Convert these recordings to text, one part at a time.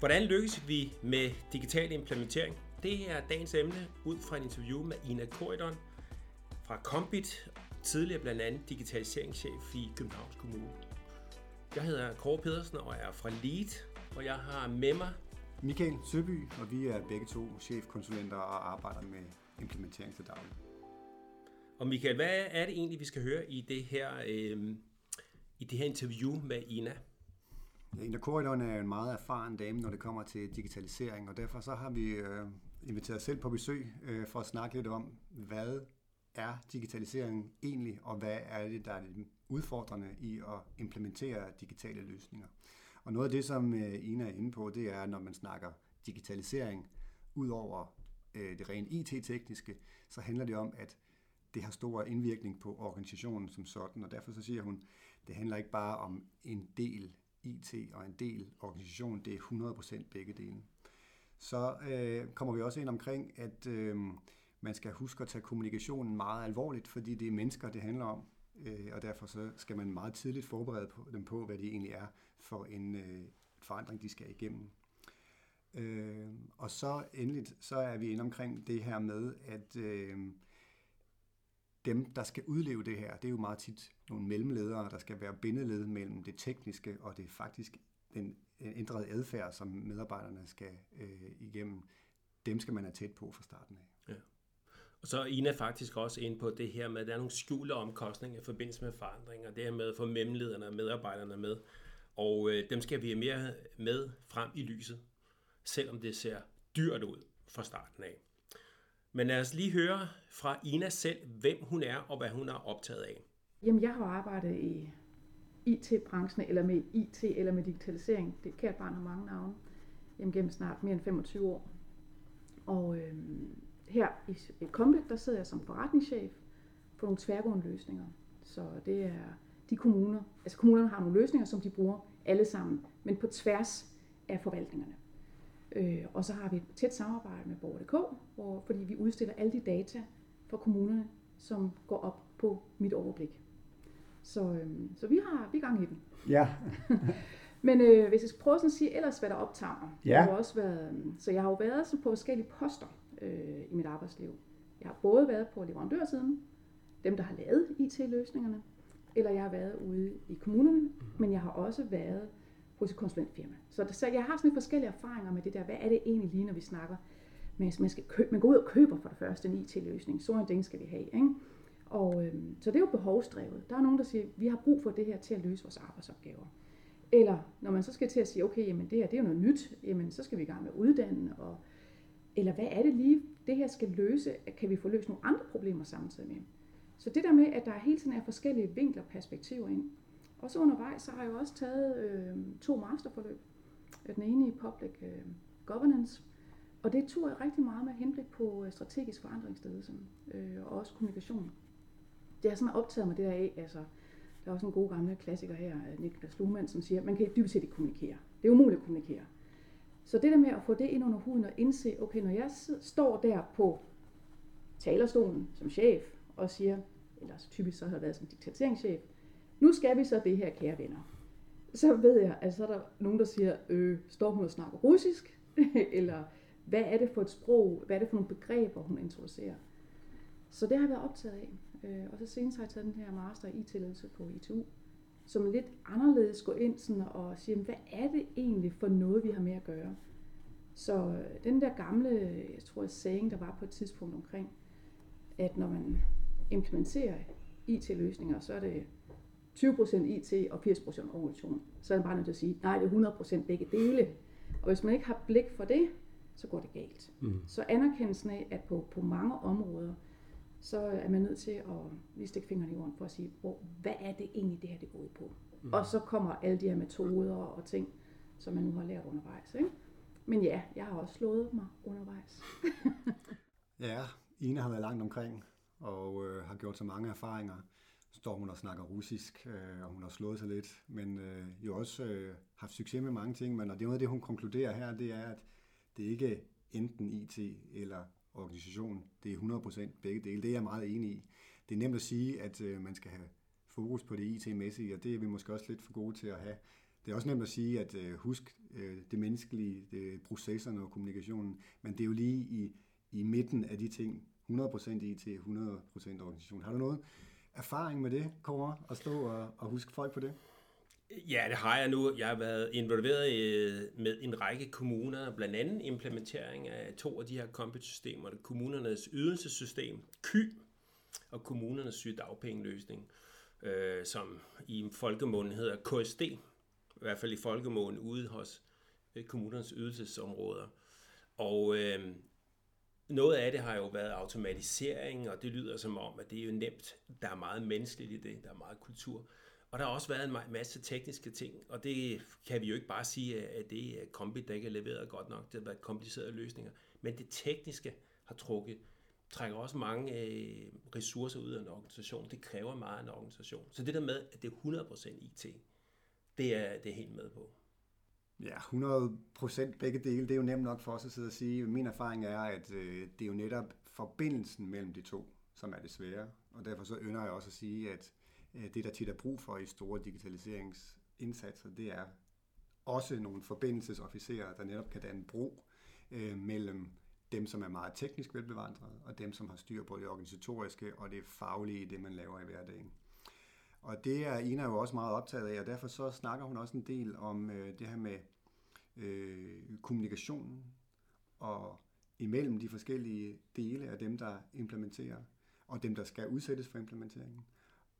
Hvordan lykkes vi med digital implementering? Det er dagens emne ud fra et interview med Ina Korydon fra Kombit, tidligere blandt andet digitaliseringschef i Københavns Kommune. Jeg hedder Kåre Pedersen og er fra Lead, og jeg har med mig Michael Søby, og vi er begge to chefkonsulenter og arbejder med implementering til daglig. Og Michael, hvad er det egentlig, vi skal høre i det her, øh, i det her interview med Ina? Ja, Ina Korydon er en meget erfaren dame, når det kommer til digitalisering, og derfor så har vi øh, inviteret os selv på besøg øh, for at snakke lidt om, hvad er digitalisering egentlig, og hvad er det, der er det udfordrende i at implementere digitale løsninger. Og noget af det, som øh, Ina er inde på, det er, når man snakker digitalisering, ud over øh, det rent IT-tekniske, så handler det om, at det har stor indvirkning på organisationen som sådan, og derfor så siger hun, det handler ikke bare om en del IT og en del organisation, det er 100% begge dele. Så øh, kommer vi også ind omkring, at øh, man skal huske at tage kommunikationen meget alvorligt, fordi det er mennesker, det handler om, øh, og derfor så skal man meget tidligt forberede på, dem på, hvad det egentlig er for en øh, forandring, de skal igennem. Øh, og så endeligt, så er vi inde omkring det her med, at øh, dem, der skal udleve det her, det er jo meget tit nogle mellemledere, der skal være bindeled mellem det tekniske og det faktisk den ændrede adfærd, som medarbejderne skal øh, igennem. Dem skal man have tæt på fra starten af. Ja. Og så er Ina faktisk også ind på det her med, at der er nogle skjulte omkostninger i forbindelse med forandringer. Det her med at få mellemlederne og medarbejderne med. Og øh, dem skal vi have mere med frem i lyset, selvom det ser dyrt ud fra starten af. Men lad os lige høre fra Ina selv, hvem hun er og hvad hun er optaget af. Jamen, jeg har arbejdet i IT-branchen, eller med IT, eller med digitalisering. Det kært barn har mange navne. Jamen, gennem snart mere end 25 år. Og øh, her i Kombit, der sidder jeg som forretningschef på nogle tværgående løsninger. Så det er de kommuner, altså kommunerne har nogle løsninger, som de bruger alle sammen, men på tværs af forvaltningerne. Øh, og så har vi et tæt samarbejde med Borger.dk, hvor, fordi vi udstiller alle de data for kommunerne, som går op på mit overblik. Så, øh, så vi har vi er gang i den. Ja. Men øh, hvis jeg skal prøve at sige ellers, hvad der optager mig. Ja. Jeg har også været, så jeg har jo været på forskellige poster øh, i mit arbejdsliv. Jeg har både været på leverandørsiden, dem der har lavet IT-løsningerne, eller jeg har været ude i kommunerne, mhm. men jeg har også været hos et konsulentfirma. Så, så jeg har sådan forskellige erfaringer med det der, hvad er det egentlig lige, når vi snakker, man, man, skal købe, man går ud og køber for det første en IT-løsning, så en ting skal vi have. Ikke? Og, øhm, så det er jo behovsdrevet. Der er nogen, der siger, vi har brug for det her til at løse vores arbejdsopgaver. Eller når man så skal til at sige, okay, jamen det her det er jo noget nyt, jamen så skal vi i gang med at uddanne, og, eller hvad er det lige, det her skal løse, kan vi få løst nogle andre problemer samtidig med. Så det der med, at der hele tiden er forskellige vinkler og perspektiver ind. Og så undervejs, så har jeg jo også taget øh, to masterforløb. Den ene i Public øh, Governance, og det tog jeg rigtig meget med henblik på øh, strategisk forandringsledelse øh, og også kommunikation. Det har sådan optaget mig det der af, altså, der er også en god gammel klassiker her, øh, Niklas Luhmann, som siger, at man kan dybest set ikke kommunikere. Det er umuligt at kommunikere. Så det der med at få det ind under huden og indse, okay, når jeg står der på talerstolen som chef og siger, eller typisk så har jeg været som diktateringschef, nu skal vi så det her, kære venner. Så ved jeg, at så er der nogen, der siger, øh, står hun og snakker russisk? eller hvad er det for et sprog? Hvad er det for nogle begreber, hun introducerer? Så det har jeg været optaget af. Øh, og så senest har jeg taget den her master i tilladelse på ITU, som lidt anderledes går ind sådan og siger, hvad er det egentlig for noget, vi har med at gøre? Så øh, den der gamle, jeg tror, saying, der var på et tidspunkt omkring, at når man implementerer IT-løsninger, så er det 20% IT og 80% organisation. Så er man bare nødt til at sige, nej, det er 100% begge dele. Og hvis man ikke har blik for det, så går det galt. Mm. Så anerkendelsen af, at på, på mange områder, så er man nødt til at lige stikke fingrene i jorden for at sige, hvor, hvad er det egentlig, det her det går ud på? Mm. Og så kommer alle de her metoder og ting, som man nu har lært undervejs. Ikke? Men ja, jeg har også slået mig undervejs. ja, Ina har været langt omkring og øh, har gjort så mange erfaringer. Står hun og snakker russisk, øh, og hun har slået sig lidt, men øh, jo også øh, haft succes med mange ting. Men og det er noget af det, hun konkluderer her, det er, at det ikke enten IT eller organisation. Det er 100% begge dele. Det er jeg meget enig i. Det er nemt at sige, at øh, man skal have fokus på det IT-mæssige, og det er vi måske også lidt for gode til at have. Det er også nemt at sige, at øh, husk øh, det menneskelige, det, processerne og kommunikationen, men det er jo lige i, i midten af de ting, 100% IT, 100% organisation. Har du noget erfaring med det, Kåre, at stå og, og huske folk på det? Ja, det har jeg nu. Jeg har været involveret øh, med en række kommuner, blandt andet implementering af to af de her kompetsystemer. Kommunernes ydelsessystem, KY, og kommunernes sygedagpengeløsning, øh, som i folkemunden hedder KSD, i hvert fald i folkemunden ude hos øh, kommunernes ydelsesområder. Og øh, noget af det har jo været automatisering, og det lyder som om, at det er jo nemt. Der er meget menneskeligt i det, der er meget kultur. Og der har også været en masse tekniske ting, og det kan vi jo ikke bare sige, at det er kombi, der ikke er leveret godt nok. Det har været komplicerede løsninger. Men det tekniske har trukket, trækker også mange øh, ressourcer ud af en organisation. Det kræver meget af en organisation. Så det der med, at det er 100% IT, det er det er helt med på. Ja, 100 procent begge dele, det er jo nemt nok for os at sidde og sige. Min erfaring er, at øh, det er jo netop forbindelsen mellem de to, som er det svære. Og derfor så ynder jeg også at sige, at øh, det, der tit er brug for i store digitaliseringsindsatser, det er også nogle forbindelsesofficerer, der netop kan danne bro øh, mellem dem, som er meget teknisk velbevandret, og dem, som har styr på det organisatoriske og det faglige i det, man laver i hverdagen. Og det er Ina jo også meget optaget af, og derfor så snakker hun også en del om øh, det her med øh, kommunikationen og imellem de forskellige dele af dem, der implementerer, og dem, der skal udsættes for implementeringen,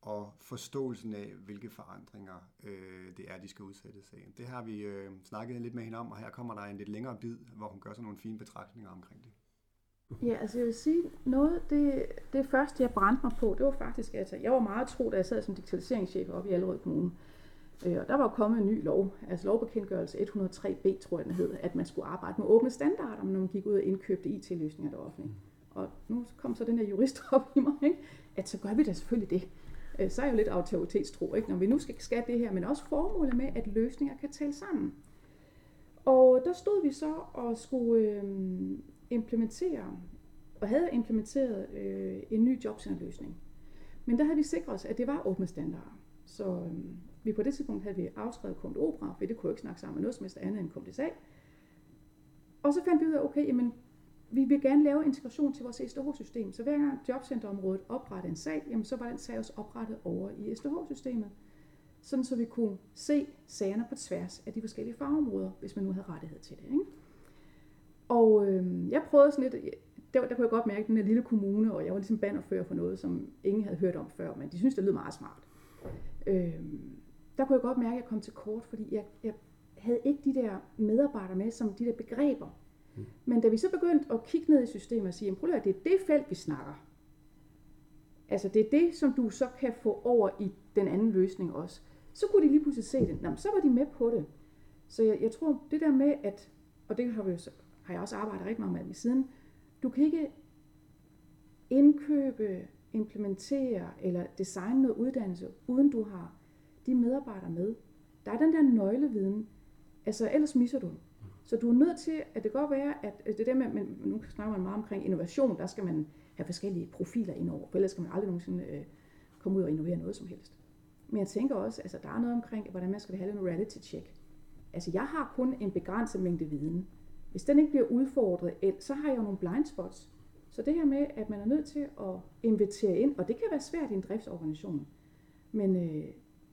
og forståelsen af, hvilke forandringer øh, det er, de skal udsættes af. Det har vi øh, snakket lidt med hende om, og her kommer der en lidt længere bid, hvor hun gør sådan nogle fine betragtninger omkring det. Ja, altså jeg vil sige, noget, det, det første jeg brændte mig på, det var faktisk, altså jeg var meget tro, da jeg sad som digitaliseringschef oppe i Allerød Kommune. Øh, og der var kommet en ny lov, altså lovbekendtgørelse 103b, tror jeg den hed, at man skulle arbejde med åbne standarder, når man gik ud og indkøbte IT-løsninger der offentlige. Og nu kom så den her jurist op i mig, ikke? at så gør vi da selvfølgelig det. Øh, så er jeg jo lidt autoritetstro, ikke? når vi nu skal, skal det her, men også formålet med, at løsninger kan tale sammen. Og der stod vi så og skulle øh, implementere, og havde implementeret øh, en ny jobcenterløsning. Men der havde vi sikret os, at det var åbne standarder. Så øh, vi på det tidspunkt havde vi afskrevet Komt Opera, for det kunne jo ikke snakke sammen med noget som helst andet end Komt SA. Og så fandt vi ud af, okay, jamen, vi vil gerne lave integration til vores SDH-system. Så hver gang jobcenterområdet oprettede en sag, jamen, så var den sag også oprettet over i SDH-systemet. Sådan så vi kunne se sagerne på tværs af de forskellige fagområder, hvis man nu havde rettighed til det. Ikke? Og øh, jeg prøvede sådan lidt, der, der kunne jeg godt mærke, den her lille kommune, og jeg var ligesom bannerfører for noget, som ingen havde hørt om før, men de synes det lød meget smart. Øh, der kunne jeg godt mærke, at jeg kom til kort, fordi jeg, jeg havde ikke de der medarbejdere med, som de der begreber. Mm. Men da vi så begyndte at kigge ned i systemet og sige, prøv at det er det felt, vi snakker. Altså det er det, som du så kan få over i den anden løsning også. Så kunne de lige pludselig se det. Nå, så var de med på det. Så jeg, jeg tror, det der med, at, og det har vi jo så har jeg også arbejdet rigtig meget med lige siden. Du kan ikke indkøbe, implementere eller designe noget uddannelse, uden du har de medarbejdere med. Der er den der nøgleviden, altså ellers misser du. Så du er nødt til, at det kan godt være, at det der med, men nu snakker man meget omkring innovation, der skal man have forskellige profiler indover, for ellers skal man aldrig nogensinde øh, komme ud og innovere noget som helst. Men jeg tænker også, altså der er noget omkring, hvordan man skal have en reality check. Altså jeg har kun en begrænset mængde viden. Hvis den ikke bliver udfordret, så har jeg jo nogle blind spots. Så det her med, at man er nødt til at invitere ind, og det kan være svært i en driftsorganisation, men øh,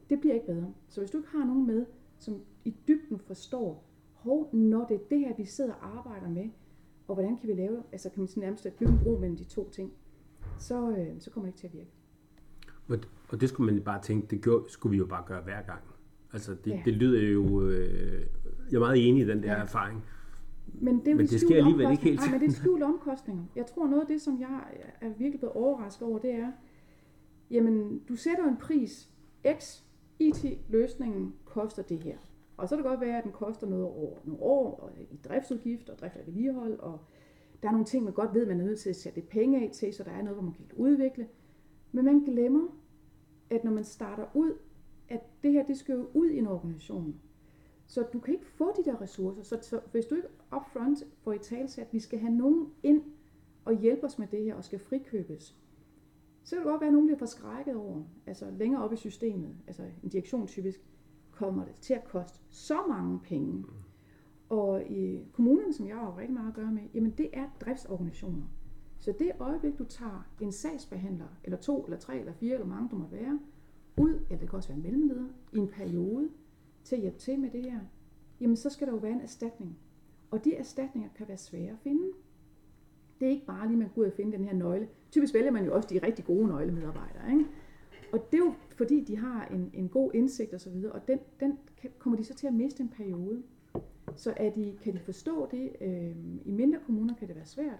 det bliver ikke bedre. Så hvis du ikke har nogen med, som i dybden forstår, hov, når det er det her, vi sidder og arbejder med, og hvordan kan vi lave, altså kan man nærmest bygge en bro mellem de to ting, så, øh, så kommer det ikke til at virke. Og det skulle man bare tænke, det gjorde, skulle vi jo bare gøre hver gang. Altså det, ja. det lyder jo, øh, jeg er meget enig i den der ja. erfaring. Men det, er men det sker alligevel ikke helt. Nej, men det er skjult omkostninger. Jeg tror noget af det, som jeg er virkelig blevet overrasket over, det er, jamen, du sætter en pris, X, IT-løsningen koster det her. Og så kan det godt være, at den koster noget over nogle år, og i driftsudgifter, og drift og vedligehold, og der er nogle ting, man godt ved, man er nødt til at sætte lidt penge af til, så der er noget, hvor man kan udvikle. Men man glemmer, at når man starter ud, at det her, det skal jo ud i en organisation. Så du kan ikke få de der ressourcer. Så, så hvis du ikke upfront får i tale at vi skal have nogen ind og hjælpe os med det her og skal frikøbes, så kan det godt være, at nogen bliver forskrækket over, altså længere op i systemet, altså en direktion typisk, kommer det til at koste så mange penge. Og i kommunerne, som jeg har rigtig meget at gøre med, jamen det er driftsorganisationer. Så det øjeblik, du tager en sagsbehandler, eller to, eller tre, eller fire, eller mange du må være, ud, eller det kan også være en mellemleder, i en periode, til at hjælpe til med det her, jamen så skal der jo være en erstatning. Og de erstatninger kan være svære at finde. Det er ikke bare lige, man går ud og finder den her nøgle. Typisk vælger man jo også de rigtig gode nøglemedarbejdere. Ikke? Og det er jo fordi, de har en, en god indsigt og så videre, og den, den kommer de så til at miste en periode. Så er de, kan de forstå det? Øh, I mindre kommuner kan det være svært.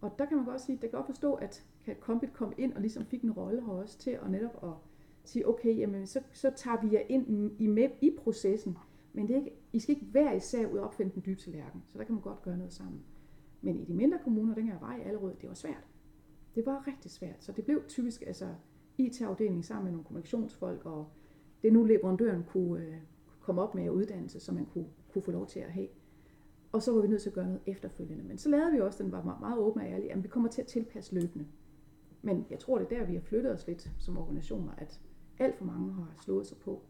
Og der kan man godt sige, at det kan godt forstå, at kan Kompit komme ind og ligesom fik en rolle her også til at netop at sige, okay, jamen, så, så tager vi jer ind i, med i processen, men det er ikke, I skal ikke hver især ud og opfinde den dybe tallerken, så der kan man godt gøre noget sammen. Men i de mindre kommuner, den her vej allerede, Allerød, det var svært. Det var rigtig svært, så det blev typisk altså IT-afdeling sammen med nogle kommunikationsfolk, og det nu leverandøren kunne øh, komme op med uddannelse, som man kunne, kunne få lov til at have. Og så var vi nødt til at gøre noget efterfølgende. Men så lavede vi også, den var meget åben og ærlig, at vi kommer til at tilpasse løbende. Men jeg tror, det er der, vi har flyttet os lidt som organisationer, at alt for mange har slået sig på,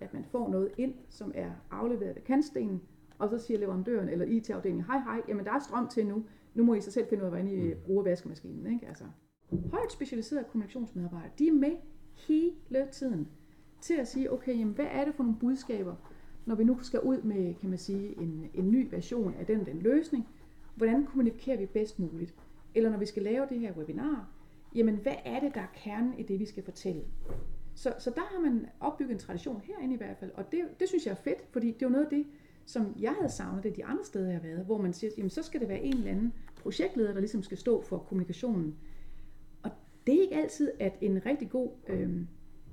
at man får noget ind, som er afleveret ved kantstenen, og så siger leverandøren eller IT-afdelingen, hej hej, jamen der er strøm til nu, nu må I så selv finde ud af, hvordan I mm. bruger vaskemaskinen. Ikke? Altså, højt specialiserede kommunikationsmedarbejdere, de er med hele tiden til at sige, okay, jamen, hvad er det for nogle budskaber, når vi nu skal ud med, kan man sige, en, en ny version af den den løsning, hvordan kommunikerer vi bedst muligt? Eller når vi skal lave det her webinar, jamen hvad er det, der er kernen i det, vi skal fortælle? Så, så der har man opbygget en tradition herinde i hvert fald, og det, det synes jeg er fedt, fordi det er jo noget af det, som jeg havde savnet det de andre steder, jeg har været, hvor man siger, jamen så skal det være en eller anden projektleder, der ligesom skal stå for kommunikationen. Og det er ikke altid, at en rigtig god øh,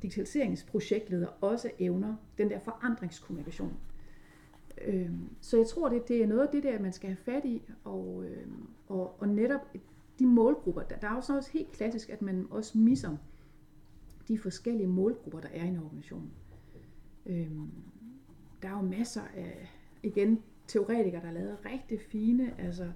digitaliseringsprojektleder også evner den der forandringskommunikation. Øh, så jeg tror, det, det er noget af det der, man skal have fat i, og, øh, og, og netop de målgrupper. Der, der er jo sådan også helt klassisk, at man også misser de forskellige målgrupper, der er i en organisation. Øhm, der er jo masser af, igen, teoretikere, der har lavet rigtig fine altså,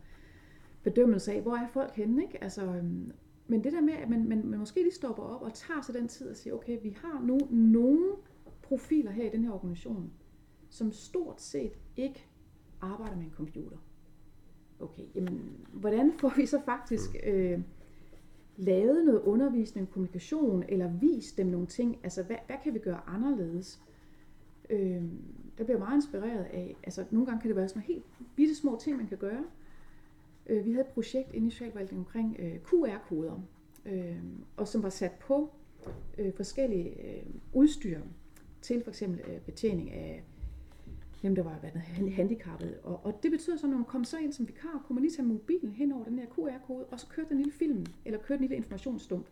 bedømmelser af, hvor er folk henne. Ikke? Altså, øhm, men det der med, at man, man, man måske lige stopper op og tager sig den tid og siger, okay, vi har nu nogle profiler her i den her organisation, som stort set ikke arbejder med en computer. Okay, jamen, hvordan får vi så faktisk øh, lavet noget undervisning, kommunikation, eller vist dem nogle ting? Altså, hvad, hvad kan vi gøre anderledes? Øh, der bliver meget inspireret af, altså nogle gange kan det være sådan nogle helt bitte små ting, man kan gøre. Øh, vi havde et projekt inde i socialforvaltningen omkring øh, QR-koder, øh, og som var sat på øh, forskellige øh, udstyr til for eksempel øh, betjening af dem, der var hvad handicappede. Og, og det betyder så, når man kom så ind som vikar, kunne man lige tage mobilen hen over den her QR-kode, og så kørte den lille film, eller kørte den lille informationsstump.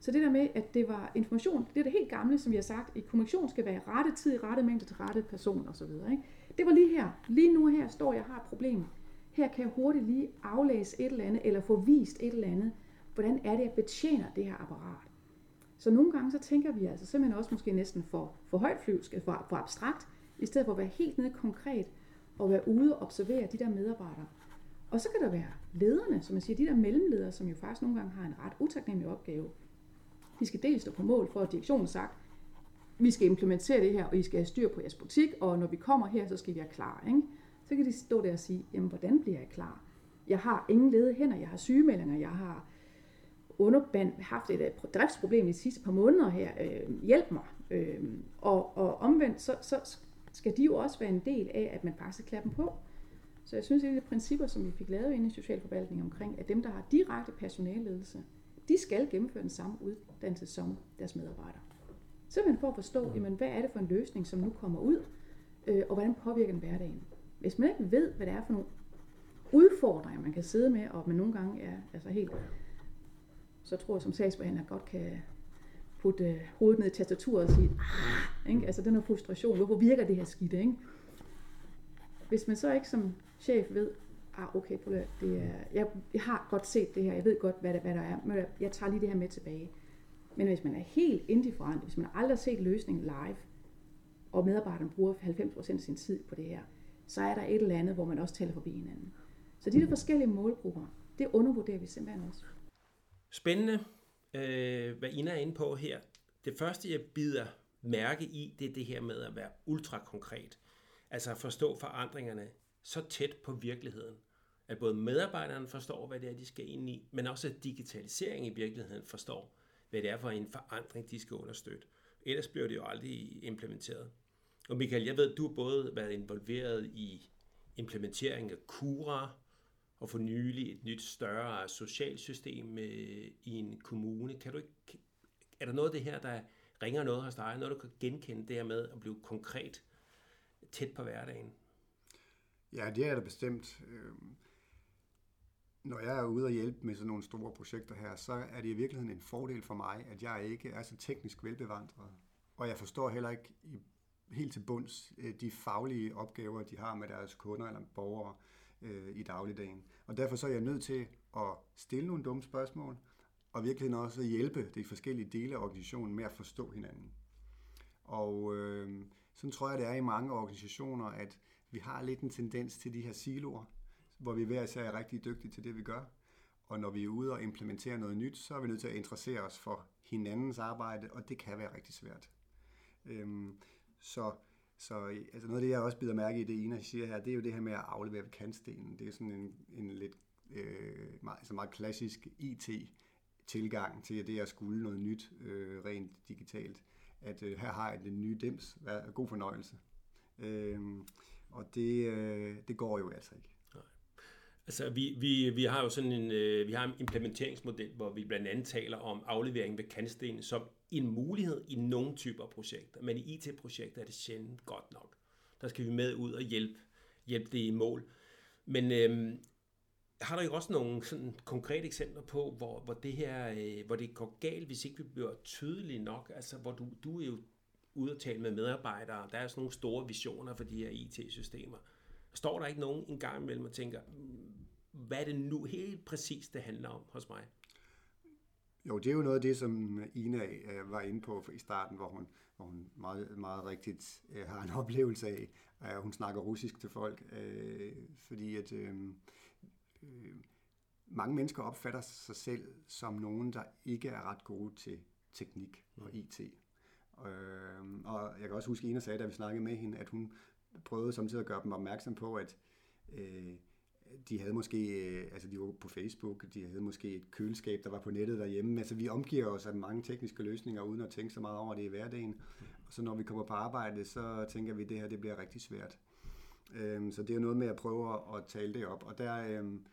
Så det der med, at det var information, det er det helt gamle, som vi har sagt, i kommunikation skal være rette tid, rette mængde til rette person osv. Ikke? Det var lige her. Lige nu her står jeg har et problem. Her kan jeg hurtigt lige aflæse et eller andet, eller få vist et eller andet. Hvordan er det, jeg betjener det her apparat? Så nogle gange så tænker vi altså simpelthen også måske næsten for, for højt flyvsk, for, for abstrakt, i stedet for at være helt nede konkret og være ude og observere de der medarbejdere. Og så kan der være lederne, som man siger, de der mellemledere, som jo faktisk nogle gange har en ret utaknemmelig opgave. De skal dels stå på mål for, at direktionen sagt, vi skal implementere det her, og I skal have styr på jeres butik, og når vi kommer her, så skal vi være klar. Ikke? Så kan de stå der og sige, jamen hvordan bliver jeg klar? Jeg har ingen lede hænder, jeg har sygemeldinger, jeg har underband, haft et driftsproblem de sidste par måneder her, øh, hjælp mig. Øh, og, og omvendt, så, så skal de jo også være en del af, at man faktisk klæder dem på. Så jeg synes, at de principper, som vi fik lavet inde i Socialforvaltningen omkring, at dem, der har direkte personalledelse, de skal gennemføre den samme uddannelse som deres medarbejdere. Simpelthen for at forstå, jamen, hvad er det for en løsning, som nu kommer ud, øh, og hvordan påvirker den hverdagen. Hvis man ikke ved, hvad det er for nogle udfordringer, man kan sidde med, og man nogle gange er altså helt, så tror jeg som sagsbehandler godt kan putte øh, hovedet ned i tastaturet og sige, ah, ikke? altså den her frustration, hvorfor virker det her skidt, ikke? Hvis man så ikke som chef ved, ah, okay, det er, jeg, jeg har godt set det her, jeg ved godt, hvad, det, hvad der er, men jeg tager lige det her med tilbage. Men hvis man er helt indifferent, hvis man aldrig har set løsningen live, og medarbejderen bruger 90% af sin tid på det her, så er der et eller andet, hvor man også taler forbi hinanden. Så de der forskellige målgrupper, det undervurderer vi simpelthen også. Spændende øh, hvad Ina er inde på her. Det første, jeg bider mærke i, det er det her med at være ultra konkret. Altså at forstå forandringerne så tæt på virkeligheden, at både medarbejderne forstår, hvad det er, de skal ind i, men også at digitalisering i virkeligheden forstår, hvad det er for en forandring, de skal understøtte. Ellers bliver det jo aldrig implementeret. Og Michael, jeg ved, du har både været involveret i implementering af Cura, og for nylig et nyt større socialsystem øh, i en kommune. Kan du ikke, er der noget af det her, der ringer noget hos dig, noget du kan genkende det her med at blive konkret tæt på hverdagen? Ja, det er det bestemt. Øhm, når jeg er ude og hjælpe med sådan nogle store projekter her, så er det i virkeligheden en fordel for mig, at jeg ikke er så teknisk velbevandret. Og jeg forstår heller ikke helt til bunds øh, de faglige opgaver, de har med deres kunder eller borgere øh, i dagligdagen. Og derfor så er jeg nødt til at stille nogle dumme spørgsmål, og virkelig også hjælpe de forskellige dele af organisationen med at forstå hinanden. Og øh, sådan tror jeg, det er i mange organisationer, at vi har lidt en tendens til de her siloer, hvor vi hver især er rigtig dygtige til det, vi gør. Og når vi er ude og implementere noget nyt, så er vi nødt til at interessere os for hinandens arbejde, og det kan være rigtig svært. Øhm, så så øh, altså noget af det, jeg også bider mærke i, det Ina siger her, det er jo det her med at aflevere ved kantstenen. Det er sådan en, en lidt øh, meget, altså meget klassisk IT-tilgang til det at skulle noget nyt øh, rent digitalt. At øh, her har jeg den nye dims. Hvad, god fornøjelse. Øh, og det, øh, det går jo altså ikke. Altså, vi, vi, vi har jo sådan en, øh, vi har en implementeringsmodel, hvor vi blandt andet taler om aflevering ved kantstenen som en mulighed i nogle typer projekter, men i IT-projekter er det sjældent godt nok. Der skal vi med ud og hjælpe, hjælpe det i mål. Men øhm, har du ikke også nogle sådan konkrete eksempler på, hvor, hvor det her, øh, hvor det går galt, hvis ikke vi bliver tydelige nok? Altså, hvor du, du er jo ude og tale med medarbejdere, der er sådan nogle store visioner for de her IT-systemer. Står der ikke nogen en gang imellem og tænker, mm, hvad er det nu helt præcis, det handler om hos mig? Jo, det er jo noget af det, som Ina øh, var inde på i starten, hvor hun, hvor hun meget, meget rigtigt øh, har en oplevelse af, at hun snakker russisk til folk, øh, fordi at øh, øh, mange mennesker opfatter sig selv som nogen, der ikke er ret gode til teknik og mm. IT. Øh, og jeg kan også huske, at Ina sagde, da vi snakkede med hende, at hun prøvede samtidig at gøre dem opmærksom på, at øh, de havde måske, øh, altså de var på Facebook, de havde måske et køleskab, der var på nettet derhjemme. Altså vi omgiver os af mange tekniske løsninger, uden at tænke så meget over det i hverdagen. Og så når vi kommer på arbejde, så tænker vi, at det her det bliver rigtig svært. Øhm, så det er noget med at prøve at, tale det op. Og der, øhm,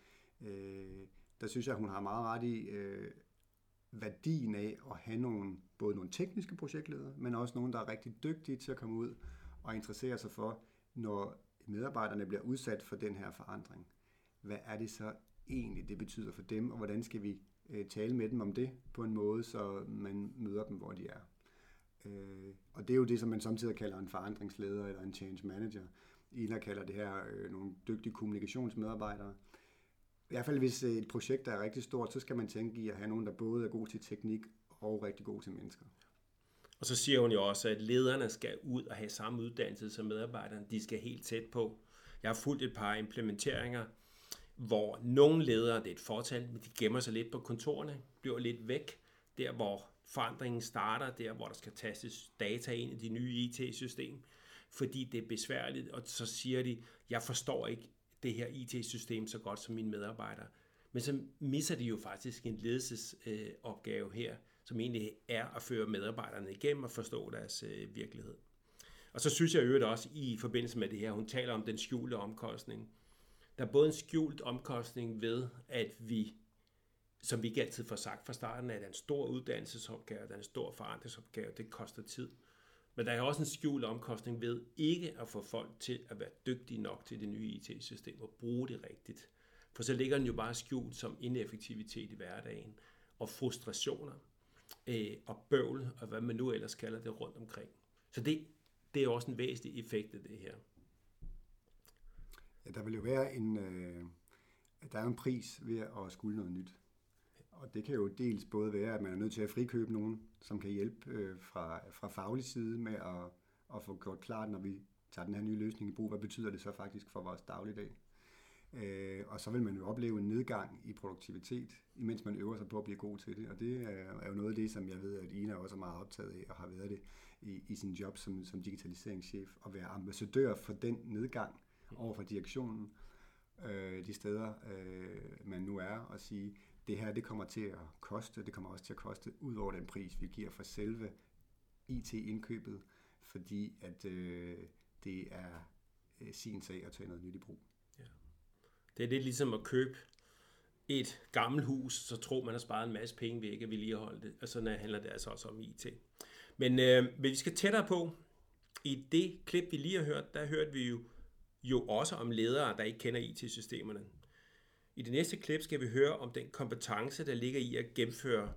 øh, der synes jeg, at hun har meget ret i øh, værdien af at have nogle, både nogle tekniske projektledere, men også nogle, der er rigtig dygtige til at komme ud og interessere sig for, når medarbejderne bliver udsat for den her forandring hvad er det så egentlig, det betyder for dem, og hvordan skal vi øh, tale med dem om det på en måde, så man møder dem, hvor de er. Øh, og det er jo det, som man samtidig kalder en forandringsleder eller en change manager. Ina kalder det her øh, nogle dygtige kommunikationsmedarbejdere. I hvert fald hvis øh, et projekt er rigtig stort, så skal man tænke i at have nogen, der både er god til teknik og rigtig god til mennesker. Og så siger hun jo også, at lederne skal ud og have samme uddannelse som medarbejderne. De skal helt tæt på. Jeg har fulgt et par implementeringer, hvor nogle ledere, det er et fortal, men de gemmer sig lidt på kontorerne, bliver lidt væk, der hvor forandringen starter, der hvor der skal tastes data ind i de nye IT-system, fordi det er besværligt, og så siger de, jeg forstår ikke det her IT-system så godt som mine medarbejdere. Men så misser de jo faktisk en ledelsesopgave øh, her, som egentlig er at føre medarbejderne igennem og forstå deres øh, virkelighed. Og så synes jeg øvrigt også i forbindelse med det her, hun taler om den skjulte omkostning. Der er både en skjult omkostning ved, at vi, som vi ikke altid får sagt fra starten, at det er en stor uddannelsesopgave, der er en stor forandringsopgave, det koster tid. Men der er også en skjult omkostning ved ikke at få folk til at være dygtige nok til det nye IT-system og bruge det rigtigt. For så ligger den jo bare skjult som ineffektivitet i hverdagen og frustrationer øh, og bøvl og hvad man nu ellers kalder det rundt omkring. Så det, det er også en væsentlig effekt af det her. Ja, der vil jo være en, øh, der er en pris ved at skulle noget nyt. Og det kan jo dels både være, at man er nødt til at frikøbe nogen, som kan hjælpe øh, fra, fra faglig side med at, at få gjort klart, når vi tager den her nye løsning i brug, hvad betyder det så faktisk for vores dagligdag. Øh, og så vil man jo opleve en nedgang i produktivitet, imens man øver sig på at blive god til det. Og det er, jo noget af det, som jeg ved, at Ina også er meget optaget af og har været det i, i, i sin job som, som digitaliseringschef og være ambassadør for den nedgang over for direktionen, øh, de steder, øh, man nu er, og sige, det her det kommer til at koste, det kommer også til at koste ud over den pris, vi giver for selve IT-indkøbet, fordi at øh, det er øh, sin sag at tage noget nyt i brug. Ja. Det er lidt ligesom at købe et gammelt hus, så tror man har sparet en masse penge ved ikke at vedligeholde det. Og sådan handler det altså også om IT. Men øh, vi skal tættere på. I det klip, vi lige har hørt, der hørte vi jo, jo også om ledere, der ikke kender IT-systemerne. I det næste klip skal vi høre om den kompetence, der ligger i at gennemføre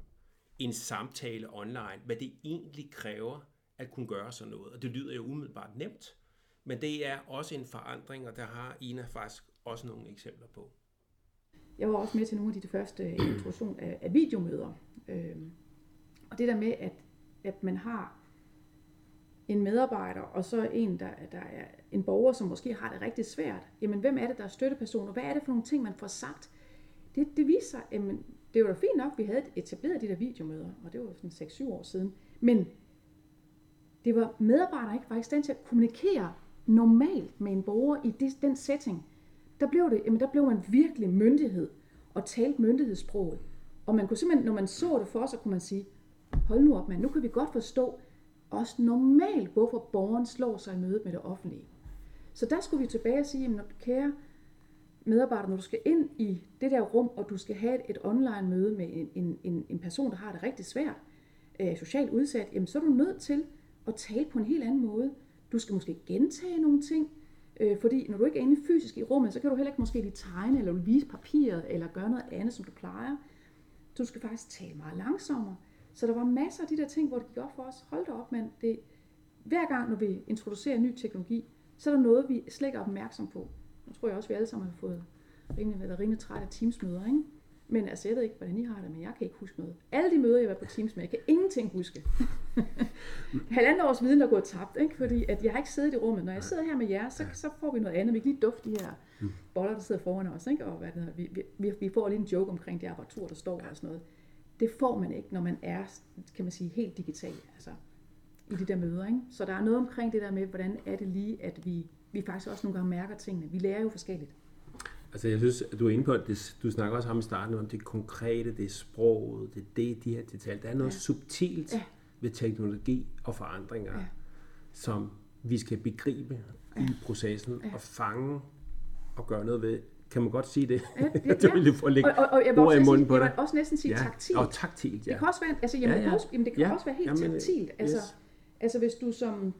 en samtale online, hvad det egentlig kræver at kunne gøre sådan noget. Og det lyder jo umiddelbart nemt, men det er også en forandring, og der har Ina faktisk også nogle eksempler på. Jeg var også med til nogle af de første introduktion af, af videomøder. Øhm, og det der med, at, at man har en medarbejder, og så en, der, der er en borger, som måske har det rigtig svært. Jamen, hvem er det, der er støttepersoner? Hvad er det for nogle ting, man får sagt? Det, det viser jamen, det var da fint nok, vi havde etableret de der videomøder, og det var sådan 6-7 år siden. Men det var medarbejdere ikke var i stand til at kommunikere normalt med en borger i det, den setting. Der blev, det, jamen, der blev man virkelig myndighed og talte myndighedssproget. Og man kunne simpelthen, når man så det for sig, kunne man sige, hold nu op, man, nu kan vi godt forstå også normalt, hvorfor borgeren slår sig i mødet med det offentlige. Så der skulle vi tilbage og sige, at kære medarbejder, når du skal ind i det der rum, og du skal have et online møde med en, en, en person, der har det rigtig svært, øh, socialt udsat, jamen, så er du nødt til at tale på en helt anden måde. Du skal måske gentage nogle ting, øh, fordi når du ikke er inde fysisk i rummet, så kan du heller ikke måske lige tegne, eller vise papiret, eller gøre noget andet, som du plejer. Så du skal faktisk tale meget langsommere. Så der var masser af de der ting, hvor det gik op for os. Hold da op, mand. Det, hver gang, når vi introducerer ny teknologi, så er der noget, vi slet ikke er opmærksom på. Nu tror jeg også, vi alle sammen har fået rimelig, været rimelig træt af Teams-møder, ikke? Men altså, jeg ved ikke, hvordan I har det, men jeg kan ikke huske noget. Alle de møder, jeg var på Teams med, jeg kan ingenting huske. Halvandet års viden, der er gået tabt, ikke? fordi at jeg har ikke siddet i rummet. Når jeg sidder her med jer, så, så får vi noget andet. Vi kan lige dufte de her mm. boller, der sidder foran os. Ikke? Og hvad det vi, vi, vi får lige en joke omkring det apparatur, der står og sådan noget. Det får man ikke, når man er, kan man sige, helt digital. Altså, i de der møder. Ikke? Så der er noget omkring det der med, hvordan er det lige, at vi, vi faktisk også nogle gange mærker tingene. Vi lærer jo forskelligt. Altså jeg synes, at du er inde på, at det, du snakker også om i starten om det konkrete, det er sproget, det er det, de her detaljer. Der er noget ja. subtilt ja. ved teknologi og forandringer, ja. som vi skal begribe ja. i processen ja. og fange og gøre noget ved. Kan man godt sige det? Ja, ja, det vil få lægge og, og, og jeg ord i munden på dig. Jeg også næsten sige ja. taktilt. Og taktilt, ja. Det kan også være, altså, jamen, ja, ja. Det kan også, jamen, det kan ja. også være helt jamen, taktilt. Altså, yes. altså hvis du som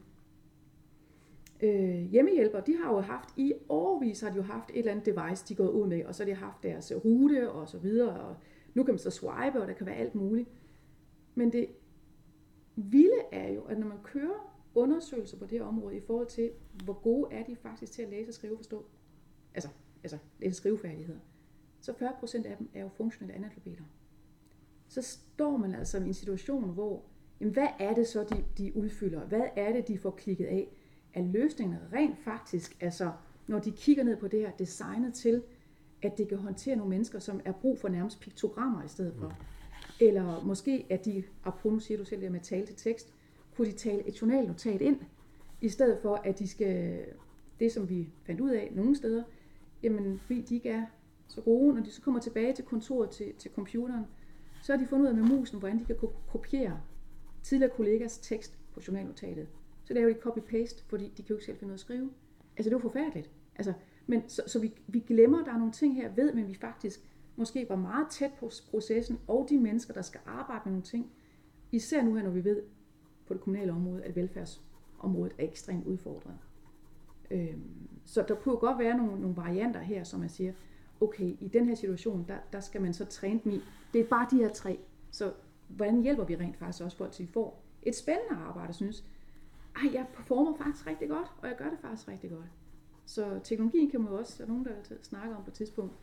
øh, hjemmehjælper, de har jo haft, i årvis har de jo haft et eller andet device, de er gået ud med, og så har de haft deres rute og så videre, og nu kan man så swipe, og der kan være alt muligt. Men det vilde er jo, at når man kører undersøgelser på det her område i forhold til, hvor gode er de faktisk til at læse, skrive og forstå, altså, altså læse skrivefærdigheder, så 40% af dem er jo funktionelle analfabeter. Så står man altså i en situation, hvor, jamen, hvad er det så, de, de udfylder? Hvad er det, de får klikket af? er løsningen rent faktisk, altså når de kigger ned på det her, designet til, at det kan håndtere nogle mennesker, som er brug for nærmest piktogrammer i stedet for. Eller måske, at de, apropos nu siger du selv det med tale til tekst, kunne de tale et journalnotat ind, i stedet for, at de skal, det som vi fandt ud af nogle steder, jamen fordi de ikke er så gode, når de så kommer tilbage til kontoret til, til computeren, så har de fundet ud af med musen, hvordan de kan kopiere tidligere kollegas tekst på journalnotatet. Så laver de copy-paste, fordi de kan jo ikke selv finde noget at skrive. Altså det er jo forfærdeligt. Altså, men, så, så vi, vi glemmer, at der er nogle ting her ved, men vi faktisk måske var meget tæt på processen, og de mennesker, der skal arbejde med nogle ting. Især nu her, når vi ved på det kommunale område, at velfærdsområdet er ekstremt udfordret. Øhm, så der kunne jo godt være nogle, nogle varianter her, som man siger, okay, i den her situation, der, der skal man så træne dem i. Det er bare de her tre. Så hvordan hjælper vi rent faktisk også folk, til at vi får et spændende arbejde, synes ej, jeg performer faktisk rigtig godt, og jeg gør det faktisk rigtig godt. Så teknologien kan man jo også, der er nogen, der snakker om på et tidspunkt,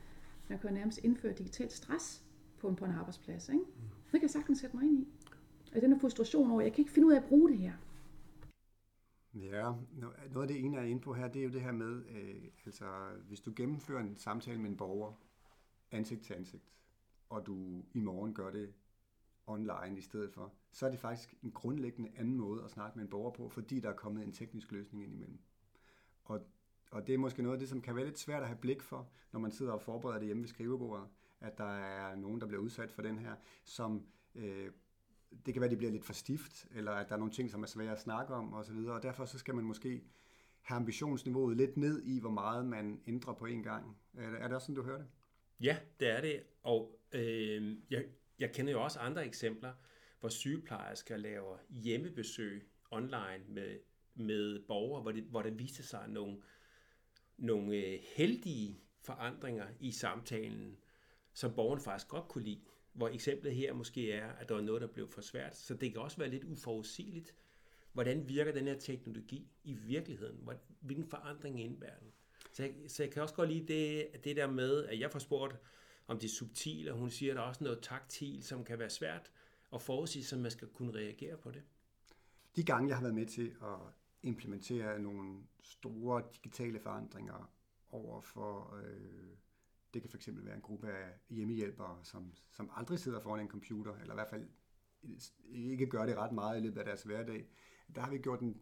man kan nærmest indføre digital stress på en, på en arbejdsplads. Ikke? Mm. Det kan jeg sagtens sætte mig ind i. Og den her frustration over, jeg kan ikke finde ud af at bruge det her. Ja, noget af det ene, jeg er inde på her, det er jo det her med, øh, altså hvis du gennemfører en samtale med en borger, ansigt til ansigt, og du i morgen gør det online i stedet for, så er det faktisk en grundlæggende anden måde at snakke med en borger på, fordi der er kommet en teknisk løsning ind imellem. Og, og det er måske noget af det, som kan være lidt svært at have blik for, når man sidder og forbereder det hjemme ved skrivebordet, at der er nogen, der bliver udsat for den her, som øh, det kan være, det bliver lidt for stift, eller at der er nogle ting, som er svære at snakke om osv., og derfor så skal man måske have ambitionsniveauet lidt ned i, hvor meget man ændrer på en gang. Er det også sådan, du hører det? Ja, det er det, og øh, jeg, jeg kender jo også andre eksempler, hvor sygeplejersker laver hjemmebesøg online med, med borgere, hvor det, hvor der viser sig nogle, nogle øh, heldige forandringer i samtalen, som borgeren faktisk godt kunne lide. Hvor eksemplet her måske er, at der var noget, der blev for svært. Så det kan også være lidt uforudsigeligt, hvordan virker den her teknologi i virkeligheden? Hvilken forandring indebærer den? Så jeg, så jeg kan også godt lide det, det der med, at jeg får spurgt om det subtile, og hun siger, at der er også noget taktil, som kan være svært at forudsige, så man skal kunne reagere på det. De gange, jeg har været med til at implementere nogle store digitale forandringer over for, øh, det kan fx være en gruppe af hjemmehjælpere, som, som aldrig sidder foran en computer, eller i hvert fald ikke gør det ret meget i løbet af deres hverdag, der har vi gjort en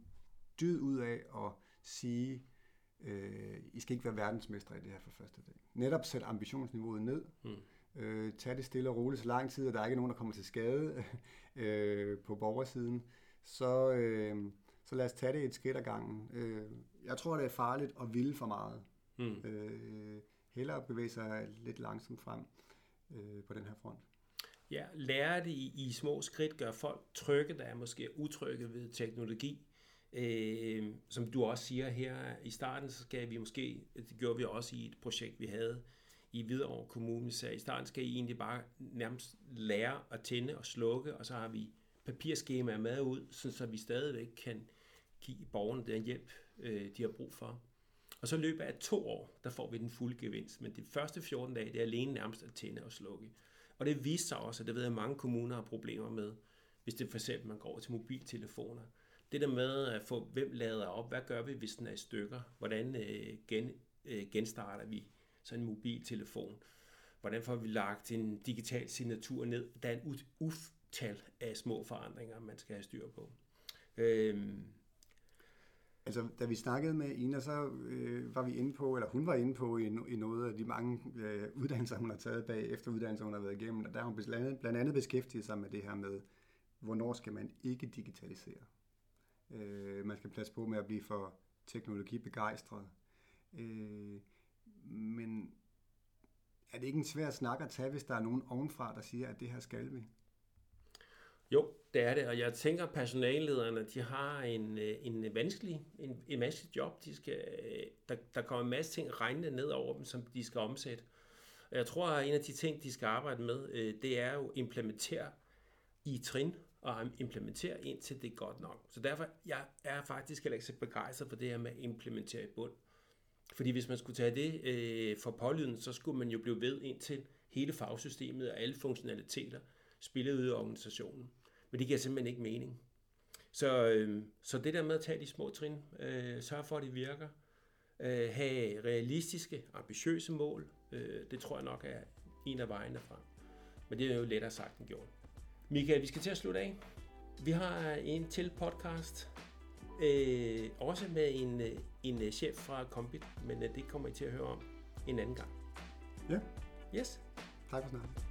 dyd ud af at sige, øh, I skal ikke være verdensmestre i det her for første dag. Netop sætte ambitionsniveauet ned. Mm. Øh, tag det stille og roligt så lang tid, at der ikke er nogen, der kommer til skade øh, på borgersiden. Så, øh, så lad os tage det et skridt ad gangen. Øh, jeg tror, det er farligt at ville for meget. Mm. Øh, hellere bevæge sig lidt langsomt frem øh, på den her front. Ja, lære det i, i små skridt, gør folk trygge, der er måske utrygge ved teknologi. Øh, som du også siger her i starten, så skal vi måske, det gjorde vi også i et projekt, vi havde i Hvidovre Kommune, så i starten skal I egentlig bare nærmest lære at tænde og slukke, og så har vi papirskemaer med ud, så vi stadigvæk kan give borgerne den hjælp, øh, de har brug for. Og så løbet af to år, der får vi den fulde gevinst. Men de første 14 dage, det er alene nærmest at tænde og slukke. Og det viser sig også, at det ved jeg, at mange kommuner har problemer med, hvis det for eksempel man går over til mobiltelefoner. Det der med at få, hvem lader op, hvad gør vi, hvis den er i stykker? Hvordan øh, gen, øh, genstarter vi sådan en mobiltelefon? Hvordan får vi lagt en digital signatur ned? Der er en utal af små forandringer, man skal have styr på. Øhm, Altså, da vi snakkede med Ina, så øh, var vi inde på, eller hun var inde på i, i noget af de mange øh, uddannelser, hun har taget bag efter uddannelser, hun har været igennem. Og der har hun blandt andet, blandt andet beskæftiget sig med det her med, hvornår skal man ikke digitalisere. Øh, man skal passe på med at blive for teknologibegejstret. Øh, men er det ikke en svær snak at tage, hvis der er nogen ovenfra, der siger, at det her skal vi? Jo, det er det, og jeg tænker, at personallederne, de har en, øh, en vanskelig, en, en masse job. De skal, øh, der, der kommer en masse ting regnende ned over dem, som de skal omsætte. Og jeg tror, at en af de ting, de skal arbejde med, øh, det er jo implementere i trin, og implementere indtil det er godt nok. Så derfor jeg er faktisk heller ikke så begejstret for det her med at implementere i bund. Fordi hvis man skulle tage det øh, for pålyden, så skulle man jo blive ved indtil hele fagsystemet og alle funktionaliteter spillede ud i organisationen. Men det giver simpelthen ikke mening. Så, øh, så det der med at tage de små trin, øh, sørge for, at de virker, øh, have realistiske, ambitiøse mål, øh, det tror jeg nok er en af vejene frem. Men det er jo lettere sagt end gjort. Michael, vi skal til at slutte af. Vi har en til podcast, øh, også med en, øh, en øh, chef fra Kombit, men øh, det kommer I til at høre om en anden gang. Ja. Yes. Tak for snakken.